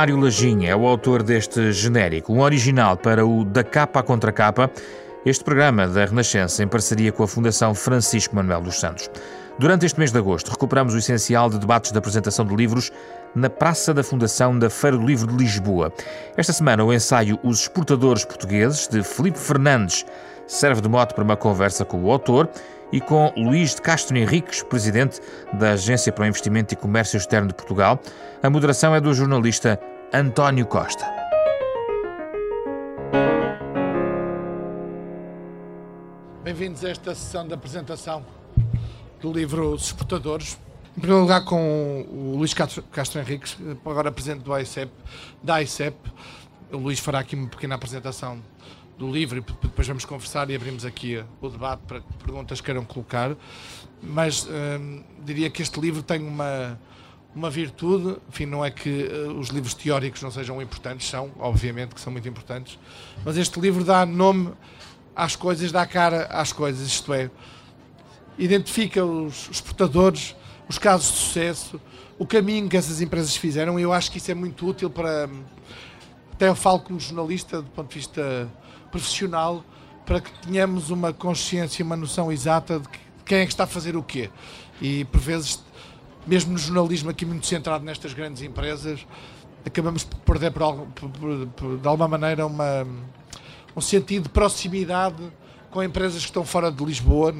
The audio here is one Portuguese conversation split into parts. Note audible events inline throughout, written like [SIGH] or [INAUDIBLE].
Mário Lajinha é o autor deste genérico, um original para o Da Capa à Contra Capa, este programa da Renascença em parceria com a Fundação Francisco Manuel dos Santos. Durante este mês de agosto, recuperamos o essencial de debates de apresentação de livros na Praça da Fundação da Feira do Livro de Lisboa. Esta semana, o ensaio Os Exportadores Portugueses, de Felipe Fernandes, serve de mote para uma conversa com o autor e com Luís de Castro Henriques, presidente da Agência para o Investimento e Comércio Externo de Portugal. A moderação é do jornalista António Costa. Bem-vindos a esta sessão de apresentação do livro Os. Em primeiro lugar, com o Luís Castro Henriques, agora presidente do AICEP, da AICEP. O Luís fará aqui uma pequena apresentação do livro e depois vamos conversar e abrimos aqui o debate para que perguntas queiram colocar. Mas hum, diria que este livro tem uma, uma virtude, enfim, não é que uh, os livros teóricos não sejam importantes, são, obviamente que são muito importantes, mas este livro dá nome às coisas, dá cara às coisas, isto é, identifica os exportadores, os casos de sucesso, o caminho que essas empresas fizeram e eu acho que isso é muito útil para. Até eu falo como jornalista, do ponto de vista profissional, para que tenhamos uma consciência, uma noção exata de quem é que está a fazer o quê. E por vezes, mesmo no jornalismo aqui muito centrado nestas grandes empresas, acabamos por perder por, por, por, de alguma maneira uma, um sentido de proximidade com empresas que estão fora de Lisboa,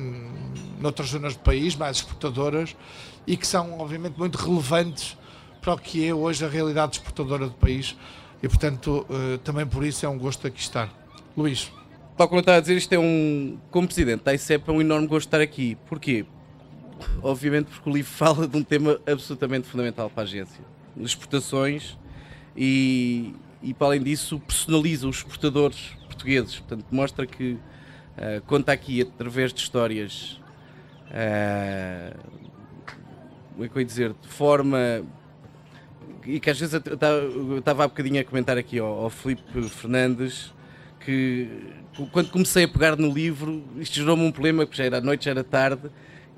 noutras zonas do país, mais exportadoras, e que são, obviamente, muito relevantes para o que é hoje a realidade exportadora do país. E, portanto, eh, também por isso é um gosto aqui estar. Luís. Tal como eu estava a dizer, isto é um. Como presidente da ICEP, é um enorme gosto estar aqui. Porquê? Obviamente, porque o livro [LAUGHS] fala de um tema absolutamente fundamental para a agência: exportações e, e para além disso, personaliza os exportadores portugueses. Portanto, mostra que uh, conta aqui através de histórias uh, como é que eu ia dizer, de forma e que às vezes eu estava há bocadinho a comentar aqui ao, ao Filipe Fernandes que quando comecei a pegar no livro isto gerou-me um problema porque já era à noite, já era tarde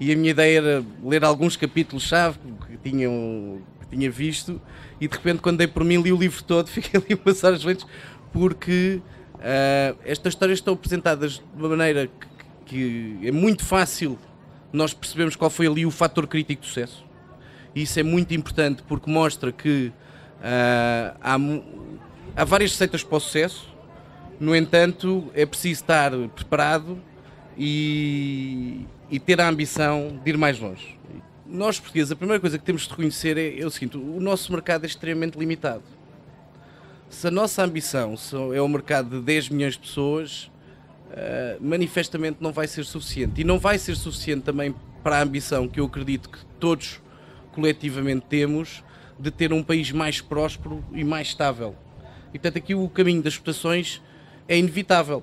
e a minha ideia era ler alguns capítulos-chave que, tinham, que tinha visto e de repente quando dei por mim li o livro todo, [LAUGHS] fiquei ali a passar as lentes porque uh, estas histórias estão apresentadas de uma maneira que, que é muito fácil nós percebemos qual foi ali o fator crítico de sucesso. E isso é muito importante porque mostra que uh, há, há várias receitas para o sucesso, no entanto, é preciso estar preparado e, e ter a ambição de ir mais longe. Nós, portugueses, a primeira coisa que temos de reconhecer é, é o seguinte: o nosso mercado é extremamente limitado. Se a nossa ambição é o mercado de 10 milhões de pessoas, uh, manifestamente não vai ser suficiente. E não vai ser suficiente também para a ambição que eu acredito que todos coletivamente temos de ter um país mais próspero e mais estável. E portanto aqui o caminho das exportações é inevitável.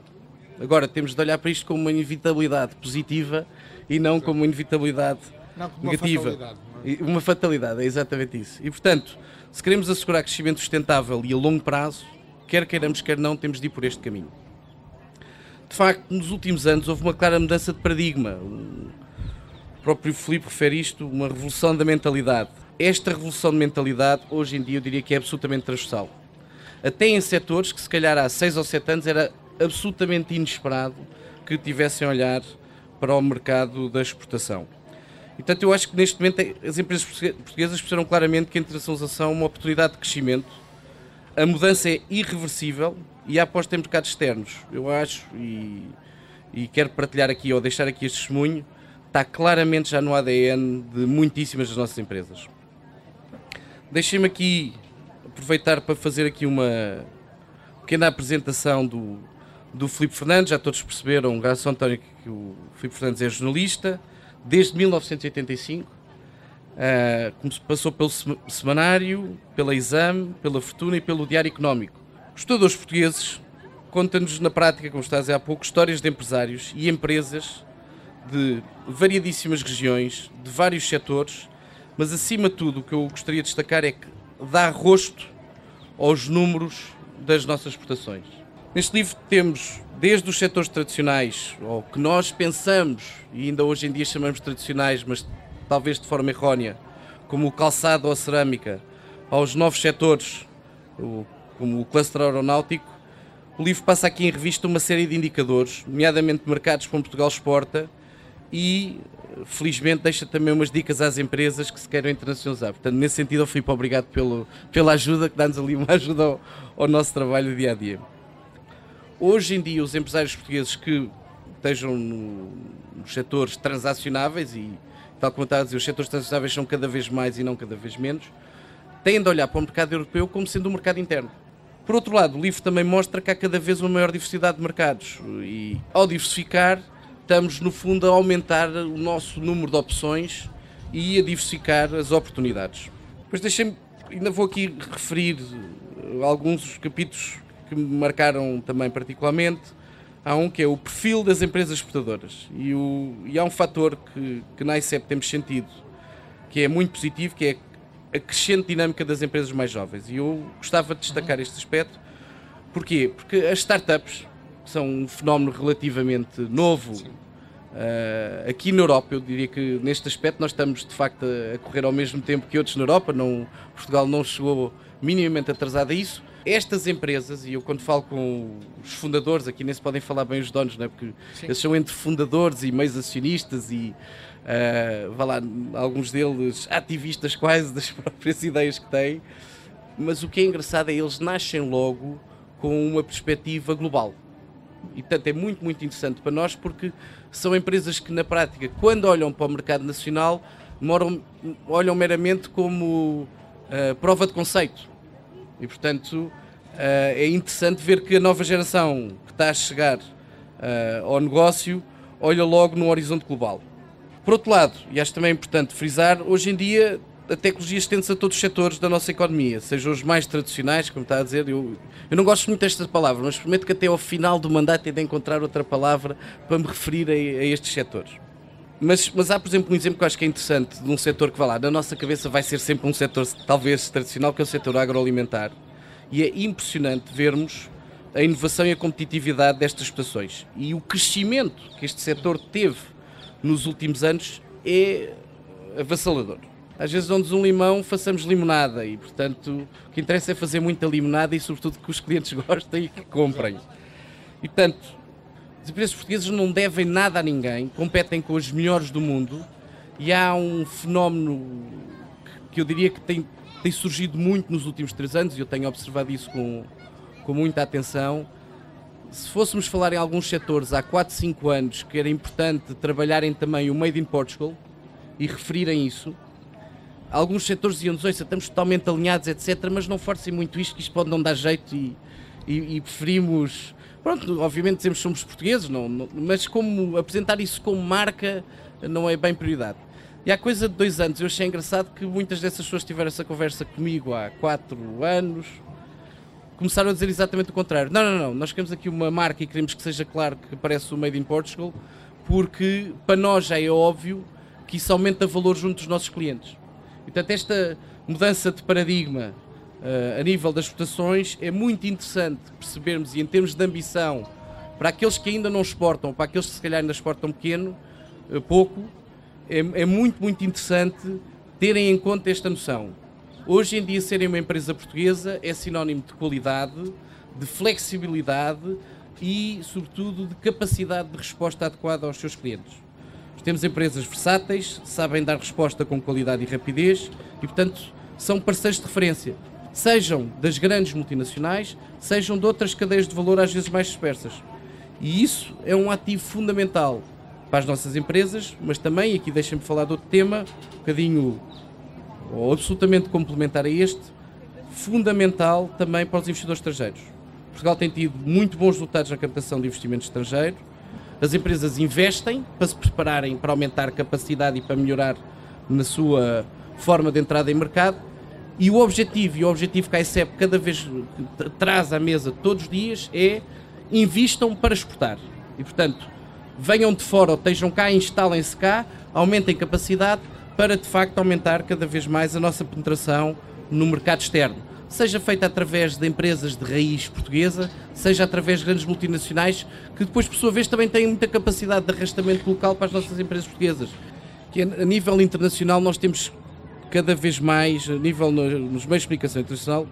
Agora temos de olhar para isto como uma inevitabilidade positiva e não como uma inevitabilidade não, como negativa. Uma fatalidade, é? uma fatalidade, é exatamente isso. E portanto, se queremos assegurar crescimento sustentável e a longo prazo, quer queiramos, quer não, temos de ir por este caminho de facto, nos últimos anos houve uma clara mudança de paradigma. O próprio Filipe refere isto, uma revolução da mentalidade. Esta revolução de mentalidade, hoje em dia, eu diria que é absolutamente transversal. Até em setores que, se calhar, há seis ou sete anos era absolutamente inesperado que tivessem a olhar para o mercado da exportação. E, portanto, eu acho que neste momento as empresas portuguesas perceberam claramente que a internacionalização é uma oportunidade de crescimento. A mudança é irreversível e a aposta em mercados externos, eu acho, e, e quero partilhar aqui ou deixar aqui este testemunho, está claramente já no ADN de muitíssimas das nossas empresas. Deixem-me aqui aproveitar para fazer aqui uma pequena apresentação do, do Filipe Fernandes, já todos perceberam, graças ao António, que o Filipe Fernandes é jornalista, desde 1985, uh, passou pelo Semanário, pela Exame, pela Fortuna e pelo Diário Económico. Os portugueses contam-nos na prática, como está a dizer há pouco, histórias de empresários e empresas de variadíssimas regiões, de vários setores, mas acima de tudo o que eu gostaria de destacar é que dá rosto aos números das nossas exportações. Neste livro temos desde os setores tradicionais, ou que nós pensamos, e ainda hoje em dia chamamos tradicionais, mas talvez de forma errónea, como o calçado ou a cerâmica, aos novos setores como o cluster aeronáutico, o livro passa aqui em revista uma série de indicadores, nomeadamente mercados como Portugal exporta e, felizmente, deixa também umas dicas às empresas que se queiram internacionalizar. Portanto, nesse sentido, Filipe, obrigado pelo, pela ajuda, que dá-nos ali uma [LAUGHS] ajuda ao, ao nosso trabalho dia a dia. Hoje em dia, os empresários portugueses que estejam no, nos setores transacionáveis e, tal como está a dizer, os setores transacionáveis são cada vez mais e não cada vez menos, têm de olhar para o mercado europeu como sendo um mercado interno. Por outro lado, o livro também mostra que há cada vez uma maior diversidade de mercados e, ao diversificar, estamos, no fundo, a aumentar o nosso número de opções e a diversificar as oportunidades. Depois deixem-me, ainda vou aqui referir alguns capítulos que me marcaram também particularmente. Há um que é o perfil das empresas exportadoras e, o, e há um fator que, que na ICEP temos sentido que é muito positivo, que é a crescente dinâmica das empresas mais jovens. E eu gostava de destacar uhum. este aspecto. Porquê? Porque as startups são um fenómeno relativamente novo uh, aqui na Europa. Eu diria que neste aspecto nós estamos de facto a correr ao mesmo tempo que outros na Europa. Não, Portugal não chegou minimamente atrasado a isso. Estas empresas, e eu quando falo com os fundadores, aqui nem se podem falar bem os donos, não é? porque Sim. eles são entre fundadores e meios acionistas e uh, vá lá, alguns deles ativistas quase das [LAUGHS] próprias ideias que têm, mas o que é engraçado é que eles nascem logo com uma perspectiva global. E portanto é muito, muito interessante para nós porque são empresas que na prática, quando olham para o mercado nacional, moram, olham meramente como uh, prova de conceito. E portanto uh, é interessante ver que a nova geração que está a chegar uh, ao negócio olha logo no horizonte global. Por outro lado, e acho também importante frisar, hoje em dia a tecnologia estende-se a todos os setores da nossa economia, sejam os mais tradicionais, como está a dizer. Eu, eu não gosto muito desta palavra, mas prometo que até ao final do mandato é de encontrar outra palavra para me referir a, a estes setores. Mas, mas, há, por exemplo, um exemplo que eu acho que é interessante de um setor que vai lá, na nossa cabeça vai ser sempre um setor talvez tradicional, que é o setor agroalimentar. E é impressionante vermos a inovação e a competitividade destas exportações. E o crescimento que este setor teve nos últimos anos é avassalador. Às vezes, onde um limão, façamos limonada e, portanto, o que interessa é fazer muita limonada e, sobretudo, que os clientes [LAUGHS] gostem e que comprem. E, portanto, as empresas portuguesas não devem nada a ninguém, competem com os melhores do mundo e há um fenómeno que eu diria que tem, tem surgido muito nos últimos três anos e eu tenho observado isso com, com muita atenção, se fôssemos falar em alguns setores há 4, 5 anos que era importante trabalharem também o Made in Portugal e referirem isso, alguns setores diziam-nos, estamos totalmente alinhados, etc., mas não forcem muito isto, que isto pode não dar jeito e, e, e preferimos. Pronto, obviamente dizemos que somos portugueses, não, não, mas como apresentar isso como marca não é bem prioridade. E há coisa de dois anos eu achei engraçado que muitas dessas pessoas tiveram essa conversa comigo há quatro anos, começaram a dizer exatamente o contrário. Não, não, não, nós queremos aqui uma marca e queremos que seja claro que aparece o Made in Portugal, porque para nós já é óbvio que isso aumenta valor junto dos nossos clientes. Portanto, esta mudança de paradigma a nível das exportações é muito interessante percebermos e em termos de ambição para aqueles que ainda não exportam, para aqueles que se calhar ainda exportam pequeno, uh, pouco, é, é muito, muito interessante terem em conta esta noção. Hoje em dia, serem uma empresa portuguesa é sinónimo de qualidade, de flexibilidade e, sobretudo, de capacidade de resposta adequada aos seus clientes. Temos empresas versáteis, sabem dar resposta com qualidade e rapidez e, portanto, são parceiros de referência, sejam das grandes multinacionais, sejam de outras cadeias de valor às vezes mais dispersas. E isso é um ativo fundamental para as nossas empresas, mas também, aqui deixem-me falar de outro tema, um bocadinho ou absolutamente complementar a este, fundamental também para os investidores estrangeiros. Portugal tem tido muito bons resultados na captação de investimento estrangeiro. As empresas investem para se prepararem para aumentar capacidade e para melhorar na sua forma de entrada em mercado. E o objetivo, e o objetivo que a ICEP cada vez traz à mesa todos os dias é invistam para exportar. E portanto, venham de fora ou estejam cá, instalem-se cá, aumentem capacidade para de facto aumentar cada vez mais a nossa penetração no mercado externo. Seja feita através de empresas de raiz portuguesa, seja através de grandes multinacionais que depois, por sua vez, também têm muita capacidade de arrastamento local para as nossas empresas portuguesas. Que a nível internacional nós temos cada vez mais, a nível nos meios de comunicação internacional,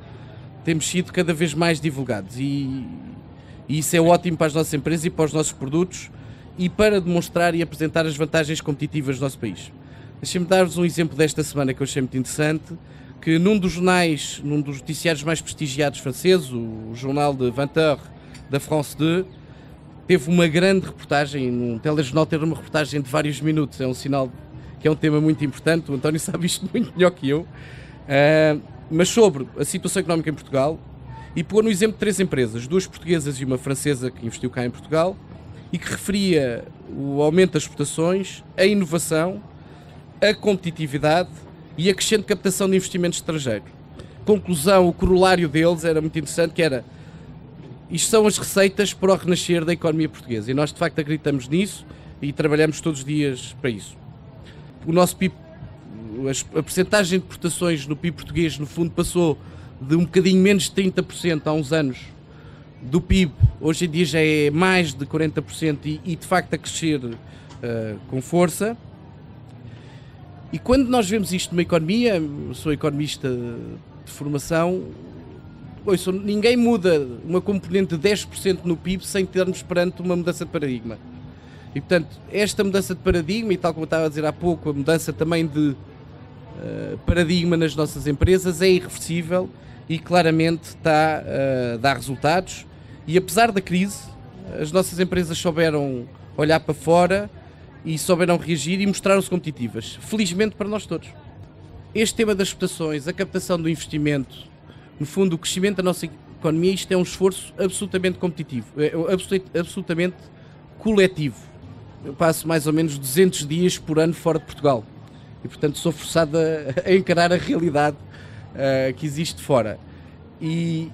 temos sido cada vez mais divulgados e, e isso é ótimo para as nossas empresas e para os nossos produtos e para demonstrar e apresentar as vantagens competitivas do nosso país. Deixem-me dar-vos um exemplo desta semana que eu achei muito interessante, que num dos jornais, num dos noticiários mais prestigiados franceses, o jornal de 20 heures da France 2, teve uma grande reportagem, num telejornal ter uma reportagem de vários minutos, é um sinal que é um tema muito importante, o António [LAUGHS] sabe isto muito melhor que eu, uh, mas sobre a situação económica em Portugal, e pôr no exemplo três empresas, duas portuguesas e uma francesa que investiu cá em Portugal, e que referia o aumento das exportações, a inovação, a competitividade e a crescente captação de investimento estrangeiro. Conclusão, o corolário deles era muito interessante, que era isto são as receitas para o renascer da economia portuguesa e nós de facto acreditamos nisso e trabalhamos todos os dias para isso. O nosso PIB, a percentagem de exportações no PIB português no fundo passou de um bocadinho menos de 30% há uns anos do PIB, hoje em dia já é mais de 40% e, e de facto a crescer uh, com força. E quando nós vemos isto numa economia, sou economista de formação, ouçam, ninguém muda uma componente de 10% no PIB sem termos perante uma mudança de paradigma. E portanto, esta mudança de paradigma, e tal como eu estava a dizer há pouco, a mudança também de uh, paradigma nas nossas empresas é irreversível e claramente está uh, a dar resultados. E apesar da crise, as nossas empresas souberam olhar para fora e souberam reagir e mostraram-se competitivas. Felizmente para nós todos. Este tema das exportações, a captação do investimento, no fundo, o crescimento da nossa economia, isto é um esforço absolutamente competitivo, é absolutamente coletivo. Eu passo mais ou menos 200 dias por ano fora de Portugal e, portanto, sou forçado a, encarar a realidade uh, que existe fora. E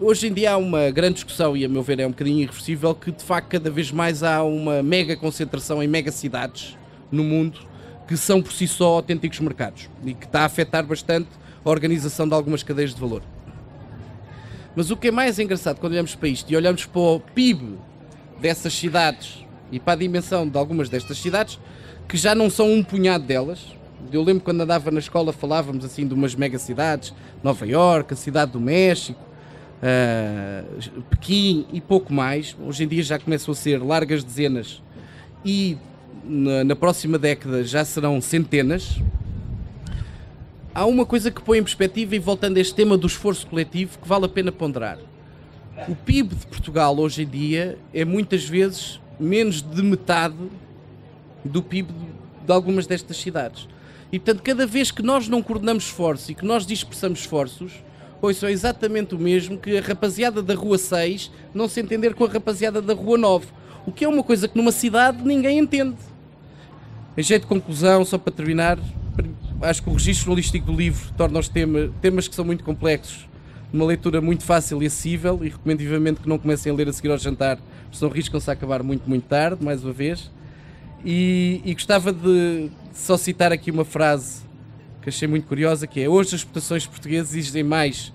hoje em dia há uma grande discussão, e a meu ver é um bocadinho irreversível, que de facto cada vez mais há uma mega concentração em mega cidades no mundo que são por si só autênticos mercados e que está a afetar bastante a organização de algumas cadeias de valor. Mas o que é mais engraçado quando olhamos para isto e olhamos para o PIB dessas cidades e para a dimensão de algumas destas cidades, que já não são um punhado delas. Eu lembro quando andava na escola falávamos assim de umas mega cidades, Nova York, a cidade do México, uh, Pequim e pouco mais. Hoje em dia já começam a ser largas dezenas e na, na próxima década já serão centenas. Há uma coisa que põe em perspectiva, e voltando a este tema do esforço coletivo, que vale a pena ponderar. O PIB de Portugal hoje em dia é muitas vezes menos de metade do PIB de algumas destas cidades. E portanto, cada vez que nós não coordenamos esforços e que nós dispersamos esforços, pois são exatamente o mesmo que a rapaziada da Rua 6 não se entender com a rapaziada da Rua 9. O que é uma coisa que numa cidade ninguém entende. Em jeito de conclusão, só para terminar, acho que o registro jornalístico do livro torna os temas, temas que são muito complexos uma leitura muito fácil e acessível e recomendo vivamente que não comecem a ler a seguir ao jantar, senão riscam-se a acabar muito, muito tarde, mais uma vez. E, e gostava de só citar aqui uma frase que achei muito curiosa, que é hoje as exportações portuguesas exigem mais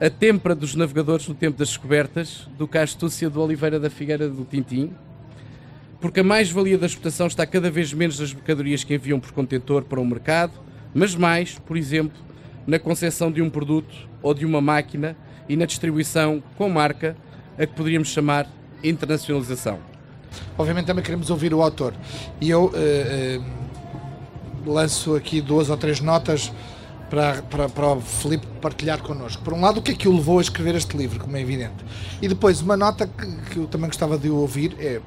a têmpera dos navegadores no tempo das descobertas do que a astúcia do Oliveira da Figueira do Tintim, porque a mais-valia da exportação está cada vez menos nas mercadorias que enviam por contentor para o mercado, mas mais, por exemplo, na concepção de um produto ou de uma máquina e na distribuição com marca, a que poderíamos chamar internacionalização. Obviamente também queremos ouvir o autor. E eu uh, uh, lanço aqui duas ou três notas para, para, para o Filipe partilhar connosco. Por um lado, o que é que o levou a escrever este livro, como é evidente. E depois, uma nota que, que eu também gostava de ouvir é.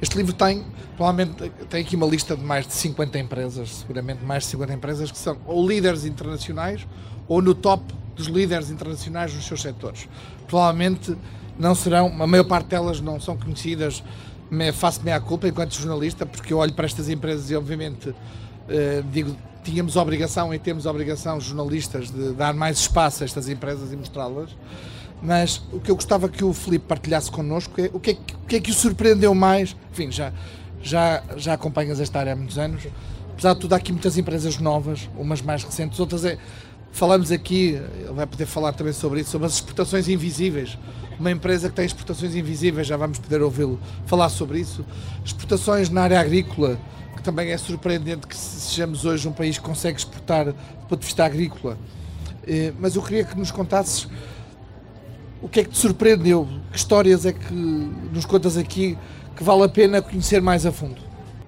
Este livro tem, provavelmente, tem aqui uma lista de mais de 50 empresas, seguramente mais de 50 empresas, que são ou líderes internacionais ou no top dos líderes internacionais nos seus setores. Provavelmente não serão, a maior parte delas não são conhecidas, me, faço-me a culpa enquanto jornalista, porque eu olho para estas empresas e, obviamente, eh, digo tínhamos obrigação e temos obrigação, jornalistas, de dar mais espaço a estas empresas e mostrá-las. Mas o que eu gostava que o Filipe partilhasse connosco é o que é, o que, é que o surpreendeu mais. Enfim, já, já, já acompanhas esta área há muitos anos. Apesar de tudo, há aqui muitas empresas novas, umas mais recentes, outras é. Falamos aqui, ele vai poder falar também sobre isso, sobre as exportações invisíveis. Uma empresa que tem exportações invisíveis, já vamos poder ouvi-lo falar sobre isso. Exportações na área agrícola, que também é surpreendente que sejamos hoje um país que consegue exportar do ponto de vista agrícola. Eh, mas eu queria que nos contasses o que é que te surpreendeu, que histórias é que nos contas aqui que vale a pena conhecer mais a fundo.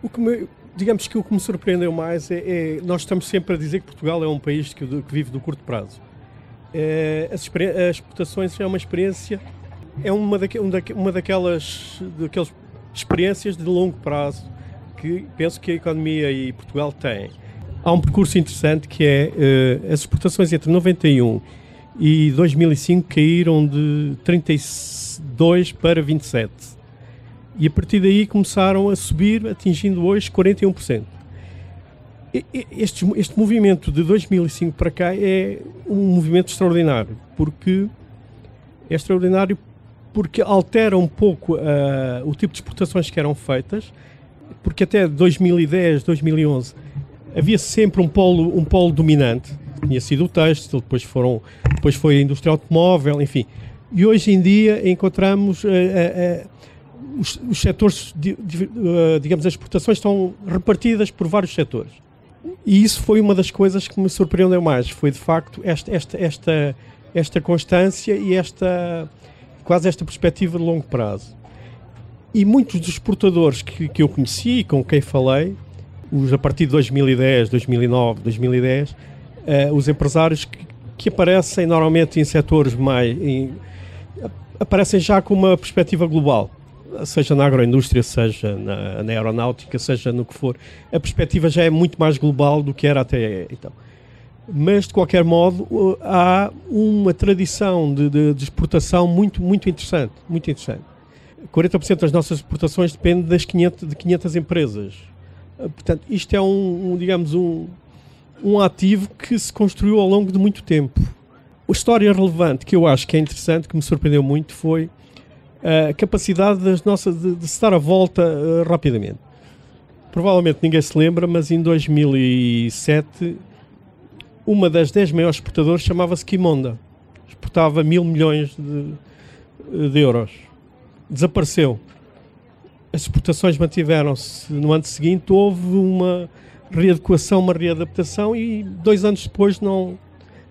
O que me, digamos que o que me surpreendeu mais é, é, nós estamos sempre a dizer que Portugal é um país que, que vive do curto prazo. É, as, as, exportações é uma experiência, é uma, daque, uma daquelas, daquelas experiências de longo prazo que penso que a economia e Portugal têm. Há um percurso interessante que é uh, as exportações entre 91 e 2005 caíram de 32 para 27 e a partir daí começaram a subir, atingindo hoje 41%. Este, este movimento de 2005 para cá é um movimento extraordinário, porque é extraordinário porque altera um pouco uh, o tipo de exportações que eram feitas, porque até 2010, 2011 havia sempre um polo, um polo dominante, tinha sido o têxtil, depois, foram, depois foi a indústria automóvel, enfim. E hoje em dia encontramos uh, os, os setores, digamos, as exportações estão repartidas por vários setores. E isso foi uma das coisas que me surpreendeu mais, foi de facto esta, esta, esta, esta constância e esta quase esta perspectiva de longo prazo. E muitos dos exportadores que, que eu conheci e com quem falei, os a partir de 2010, 2009, 2010, uh, os empresários que, que, aparecem normalmente em setores mais. Em, aparecem já com uma perspectiva global seja na agroindústria, seja na, na, aeronáutica, seja no que for, a perspectiva já é muito mais global do que era até então. Mas, de qualquer modo, há uma tradição de, de, de exportação muito, muito interessante, muito interessante. 40% das nossas exportações depende das 500, de 500 empresas. Portanto, isto é um, um digamos, um, um ativo que se construiu ao longo de muito tempo. A história relevante que eu acho que é interessante, que me surpreendeu muito, foi a capacidade das nossas de, de se dar a volta uh, rapidamente. Provavelmente ninguém se lembra, mas em 2007 uma das 10 maiores exportadoras chamava-se Kimonda. Exportava mil milhões de, eh, de euros. Desapareceu. As exportações mantiveram-se. No ano seguinte houve uma readequação, uma readaptação e dois anos depois não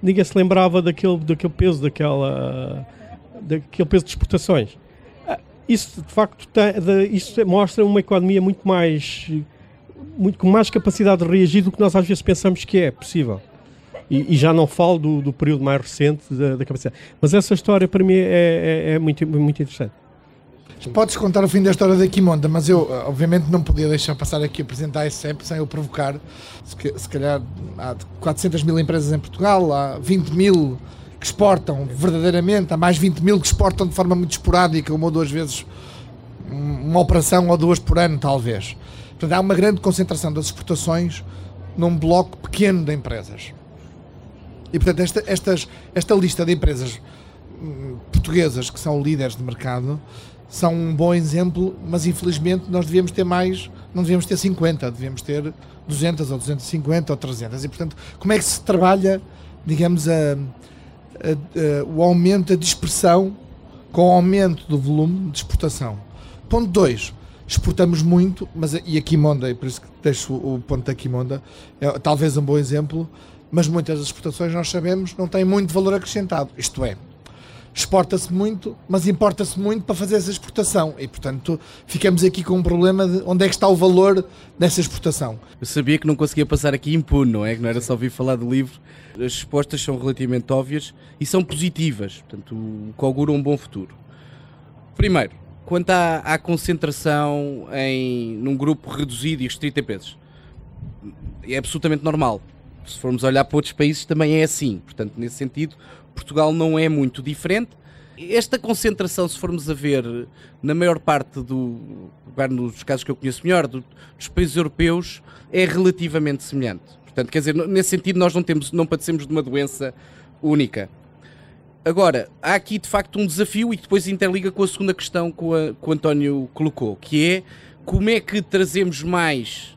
ninguém se lembrava daquele, daquele peso, daquela, daquele peso de exportações isso de facto tem, isso mostra uma economia muito mais muito, com mais capacidade de reagir do que nós às vezes pensamos que é possível. E, e já não falo do, do, período mais recente da, da, capacidade. Mas essa história para mim é, é, é muito, muito interessante. Podes contar o fim da história da Quimonda, mas eu obviamente não podia deixar passar aqui apresentar esse sempre sem eu provocar. Se, calhar há 400 mil empresas em Portugal, há 20 mil que exportam verdadeiramente, há mais 20 mil que exportam de forma muito esporádica, uma ou duas vezes, uma operação ou duas por ano, talvez. Portanto, há uma grande concentração das exportações num bloco pequeno de empresas. E, portanto, esta, esta lista de empresas hum, portuguesas que são líderes de mercado são um bom exemplo, mas infelizmente nós devíamos ter mais, não devíamos ter 50, devíamos ter 200 ou 250 ou 300. E, portanto, como é que se trabalha, digamos, a o aumento da dispersão com o aumento do volume de exportação. Ponto 2. Exportamos muito, mas e a e por isso que deixo o ponto da Kimonda, é talvez um bom exemplo, mas muitas das exportações nós sabemos não têm muito valor acrescentado. Isto é, exporta-se muito, mas importa-se muito para fazer essa exportação. E, portanto, ficamos aqui com um problema de onde é que está o valor dessa exportação. Eu sabia que não conseguia passar aqui impune, não é? Que não era só ouvir falar do livro. As respostas são relativamente óbvias e são positivas, portanto, que augura um bom futuro. Primeiro, quanto à, à concentração em, num grupo reduzido e restrito em pesos, é absolutamente normal. Se formos olhar para outros países, também é assim. Portanto, nesse sentido, Portugal não é muito diferente. Esta concentração, se formos a ver, na maior parte do, nos casos que eu conheço melhor, do, dos países europeus, é relativamente semelhante. Portanto, quer dizer, nesse sentido, nós não, temos, não padecemos de uma doença única. Agora, há aqui de facto um desafio e que depois interliga com a segunda questão que o, que o António colocou, que é como é que trazemos mais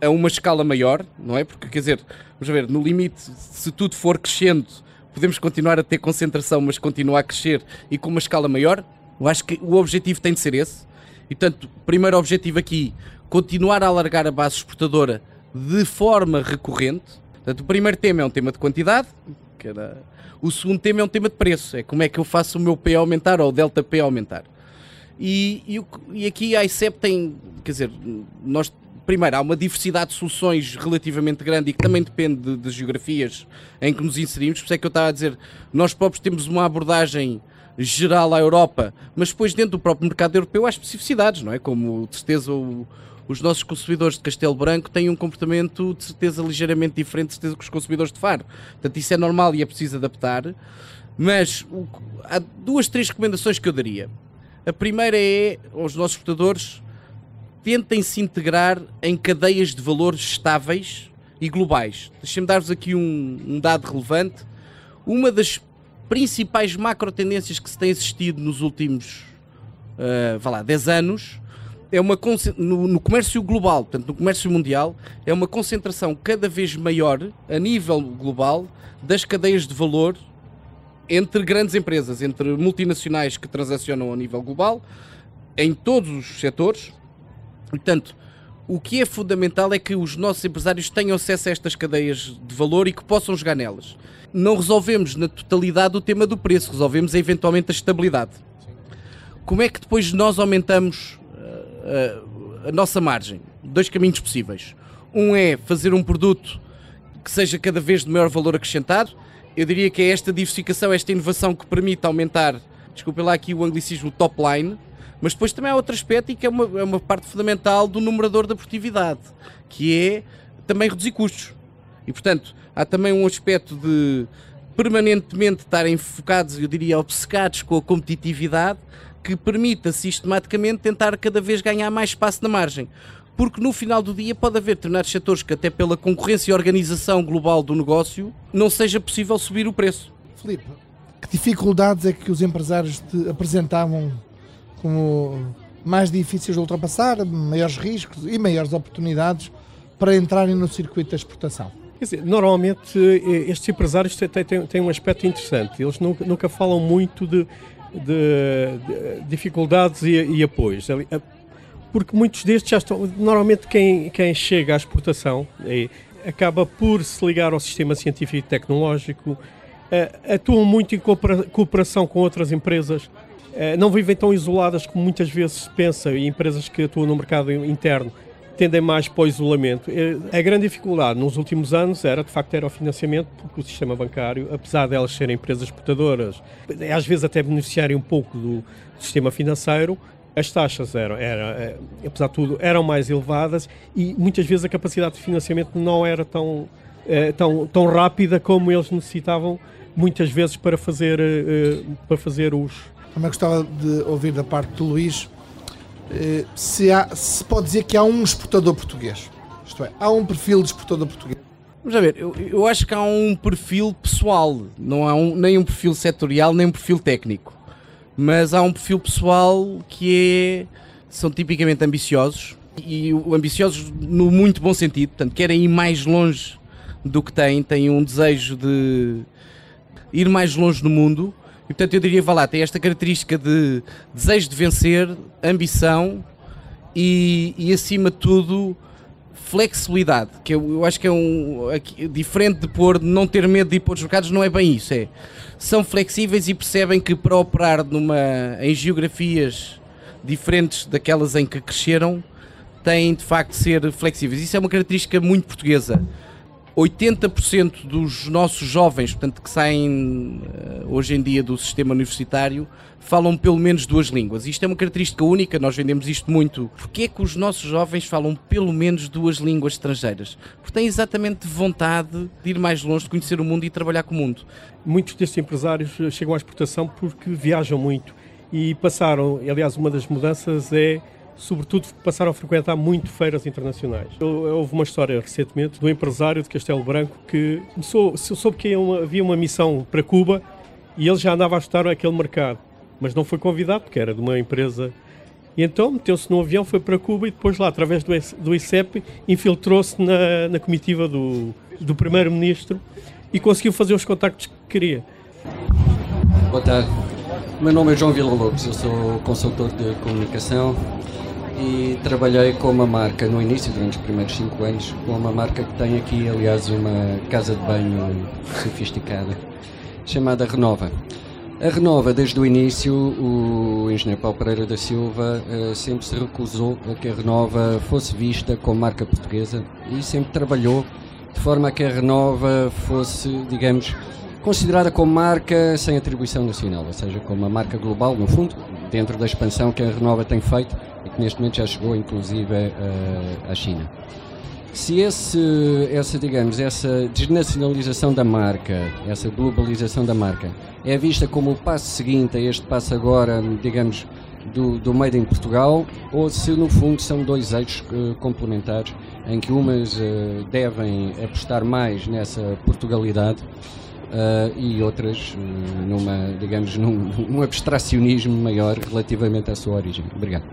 a uma escala maior, não é? Porque, quer dizer, vamos ver, no limite, se tudo for crescendo podemos continuar a ter concentração, mas continuar a crescer e com uma escala maior. Eu acho que o objetivo tem de ser esse. E, portanto, primeiro objetivo aqui, continuar a alargar a base exportadora de forma recorrente. Portanto, o primeiro tema é um tema de quantidade, que era... O segundo tema é um tema de preço, é como é que eu faço o meu P aumentar ou o delta P aumentar. E, e, e aqui a ICEP tem, quer dizer, nós primeiro, há uma diversidade de soluções relativamente grande e que também depende de, de, geografias em que nos inserimos. Por isso é que eu estava a dizer, nós próprios temos uma abordagem geral à Europa, mas depois dentro do próprio mercado europeu há especificidades, não é? Como de certeza o, os nossos consumidores de Castelo Branco têm um comportamento de certeza ligeiramente diferente de certeza que os consumidores de Faro. Portanto, isso é normal e é preciso adaptar. Mas o, há duas, três recomendações que eu daria. A primeira é aos nossos exportadores tentem se integrar em cadeias de valores estáveis e globais. Deixem-me dar-vos aqui um, um, dado relevante. Uma das principais macro tendências que se tem assistido nos últimos uh, vá lá, 10 anos é uma no, no, comércio global, portanto, no comércio mundial, é uma concentração cada vez maior a nível global das cadeias de valor entre grandes empresas, entre multinacionais que transacionam a nível global, em todos os setores. Portanto, o que é fundamental é que os nossos empresários tenham acesso a estas cadeias de valor e que possam jogar nelas. Não resolvemos na totalidade o tema do preço, resolvemos eventualmente a estabilidade. Como é que depois nós aumentamos a, a nossa margem. Dois caminhos possíveis. Um é fazer um produto que seja cada vez de maior valor acrescentado. Eu diria que é esta diversificação, esta inovação que permite aumentar, desculpem lá aqui o anglicismo, top line, mas depois também há outro aspecto e que é uma, é uma parte fundamental do numerador da produtividade, que é também reduzir custos. E portanto, há também um aspecto de permanentemente estarem focados, eu diria, obcecados com a competitividade, que permita sistematicamente tentar cada vez ganhar mais espaço na margem. Porque no final do dia pode haver determinados setores que, até pela concorrência e organização global do negócio, não seja possível subir o preço. Filipe, que dificuldades é que os empresários te apresentavam como mais difíceis de ultrapassar, maiores riscos e maiores oportunidades para entrarem no circuito da exportação? Dizer, normalmente eh, estes empresários têm, um aspecto interessante. Eles nunca, falam muito de de, de dificuldades e, e, apoios. Porque muitos destes já estão. Normalmente, quem, quem chega à exportação é, acaba por se ligar ao sistema científico e tecnológico, atuam muito em cooperação com outras empresas, uh, não vivem tão isoladas como muitas vezes se pensa, e empresas que atuam no mercado interno tendem mais para o isolamento. A grande dificuldade nos últimos anos era, de facto, era o financiamento, porque o sistema bancário, apesar de elas serem empresas exportadoras, às vezes até beneficiarem um pouco do sistema financeiro, as taxas eram, apesar de tudo, eram mais elevadas e muitas vezes a capacidade de financiamento não era tão, tão, tão rápida como eles necessitavam, muitas vezes, para fazer, eh, para fazer os. Também gostava de ouvir da parte do Luís eh, se, há, se pode dizer que há um exportador português. Isto é, há um perfil de exportador português. Vamos ver, eu, eu acho que há um perfil pessoal, não há um, nem um perfil setorial, nem um perfil técnico. Mas há um perfil pessoal que é. são tipicamente ambiciosos e ambiciosos no muito bom sentido, portanto, querem ir mais longe do que têm, têm um desejo de ir mais longe no mundo e portanto eu diria, vá lá, tem esta característica de desejo de vencer, ambição e, e acima de tudo flexibilidade, que eu, eu acho que é um aqui, diferente de pôr, não ter medo de ir para os mercados, não é bem isso, é são flexíveis e percebem que para operar numa, em geografias diferentes daquelas em que cresceram, têm de facto de ser flexíveis. Isso é uma característica muito portuguesa. 80% dos nossos jovens, portanto, que saem uh, hoje em dia do sistema universitário, falam pelo menos duas línguas. Isto é uma característica única, nós vendemos isto muito. Porquê é que os nossos jovens falam pelo menos duas línguas estrangeiras? Porque têm exatamente vontade de ir mais longe, de conhecer o mundo e trabalhar com o mundo. Muitos destes empresários chegam à exportação porque viajam muito e passaram, aliás, uma das mudanças é sobretudo passaram a frequentar muito feiras internacionais. Houve uma história recentemente do empresário de Castelo Branco que começou, soube que havia uma missão para Cuba e ele já andava a estudar aquele mercado, mas não foi convidado porque era de uma empresa. E então meteu-se no avião, foi para Cuba e depois lá, através do, do ICEP, infiltrou-se na, na comitiva do, do primeiro-ministro e conseguiu fazer os contactos que queria. Boa tarde. Meu nome é João Vila Lopes, eu sou consultor de comunicação e trabalhei com uma marca no início, durante os primeiros 5 anos, com uma marca que tem aqui, aliás, uma casa de banho sofisticada, chamada Renova. A Renova, desde o início, o engenheiro Paulo Pereira da Silva uh, sempre se recusou a que a Renova fosse vista como marca portuguesa e sempre trabalhou de forma a que a Renova fosse, digamos, considerada como marca sem atribuição nacional, ou seja, como uma marca global, no fundo, dentro da expansão que a Renova tem feito e que neste momento já chegou, inclusive, uh, à China. Se esse, essa, digamos, essa desnacionalização da marca, essa globalização da marca, é vista como o passo seguinte a este passo agora, digamos, do, do Made in Portugal, ou se no fundo são dois eixos uh, complementares, em que umas uh, devem apostar mais nessa Portugalidade uh, e outras numa, digamos, num, num abstracionismo maior relativamente à sua origem. Obrigado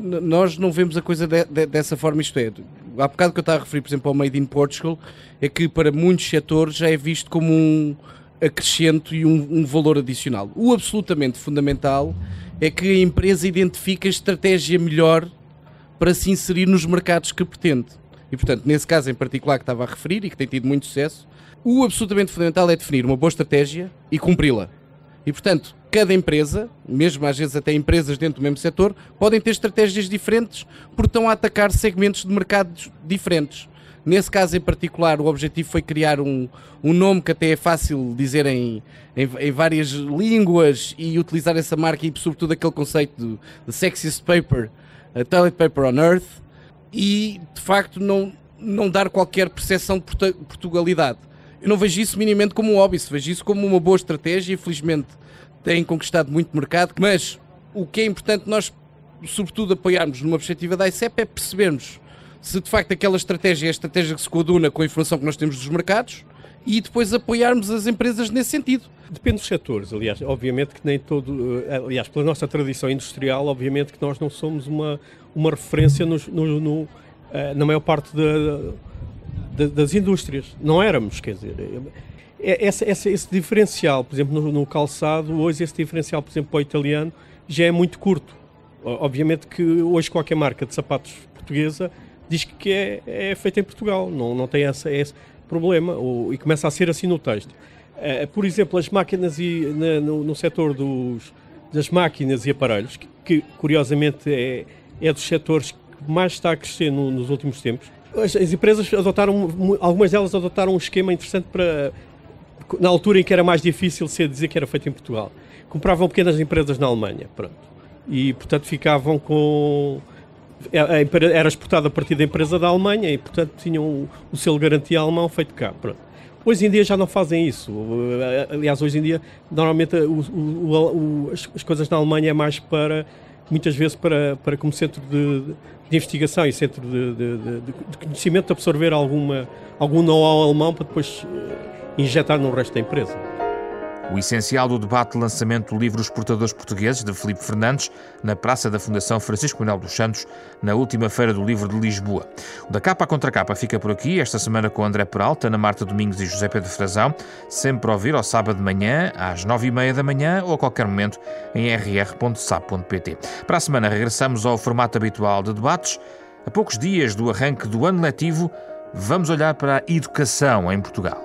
nós não vemos a coisa de, de, dessa forma, isto é, há bocado que eu estava a referir, por exemplo, ao Made in Portugal, é que para muitos setores já é visto como um acrescento e um, um valor adicional. O absolutamente fundamental é que a empresa identifique a estratégia melhor para se inserir nos mercados que pretende. E, portanto, nesse caso em particular que estava a referir e que tem tido muito sucesso, o absolutamente fundamental é definir uma boa estratégia e cumpri-la. E, portanto, cada empresa, mesmo às vezes até empresas dentro do mesmo setor, podem ter estratégias diferentes porque estão a atacar segmentos de mercados diferentes. Nesse caso em particular, o objetivo foi criar um, um nome que até é fácil dizer em, em, em várias línguas e utilizar essa marca e, sobretudo, aquele conceito de, de sexiest paper, a toilet paper on earth, e de facto não, não dar qualquer percepção de Portugalidade. Eu não vejo isso minimamente como um hobby, vejo isso como uma boa estratégia e, felizmente, têm conquistado muito mercado, mas o que é importante nós, sobretudo, apoiarmos numa perspectiva da ICEP é percebermos se de facto aquela estratégia é a estratégia que se coaduna com a informação que nós temos dos mercados e depois apoiarmos as empresas nesse sentido. Depende dos setores, aliás, obviamente que nem todo, eh, aliás, pela nossa tradição industrial, obviamente que nós não somos uma, uma referência no, no, no, eh, na maior parte de, de, das indústrias. Não éramos, quer dizer, esse, esse, esse diferencial, por exemplo, no, no, calçado, hoje esse diferencial, por exemplo, para o italiano, já é muito curto. Obviamente que hoje qualquer marca de sapatos portuguesa diz que é, é feita em Portugal, não, não tem essa, esse problema, ou, e começa a ser assim no texto. Uh, por exemplo, as máquinas e, na, no, no setor dos, das máquinas e aparelhos, que, que curiosamente é, é dos setores que mais está a crescer no, nos últimos tempos, as, as, empresas adotaram, algumas delas adotaram um esquema interessante para na altura em que era mais difícil ser dizer que era feito em Portugal. Compravam pequenas empresas na Alemanha, pronto. E, portanto, ficavam com... Era exportado a partir da empresa da Alemanha e, portanto, tinham o, selo garantia alemão feito cá, pronto. Hoje em dia já não fazem isso. Aliás, hoje em dia, normalmente, o, o, o, as, as, coisas na Alemanha é mais para, muitas vezes, para, para como centro de, de investigação e centro de, de, de conhecimento, absorver alguma, algum know-how alemão para depois injetar no resto da empresa. O essencial do debate de lançamento do livro Os Portadores Portugueses, de Filipe Fernandes, na Praça da Fundação Francisco Manuel dos Santos, na última Feira do Livro de Lisboa. O da capa à contracapa fica por aqui, esta semana com André Peralta, Ana Marta Domingos e José Pedro Frazão, sempre a ouvir ao sábado de manhã, às nove e meia da manhã ou a qualquer momento em rr.sap.pt. Para a semana regressamos ao formato habitual de debates. A poucos dias do arranque do ano letivo, vamos olhar para a educação em Portugal.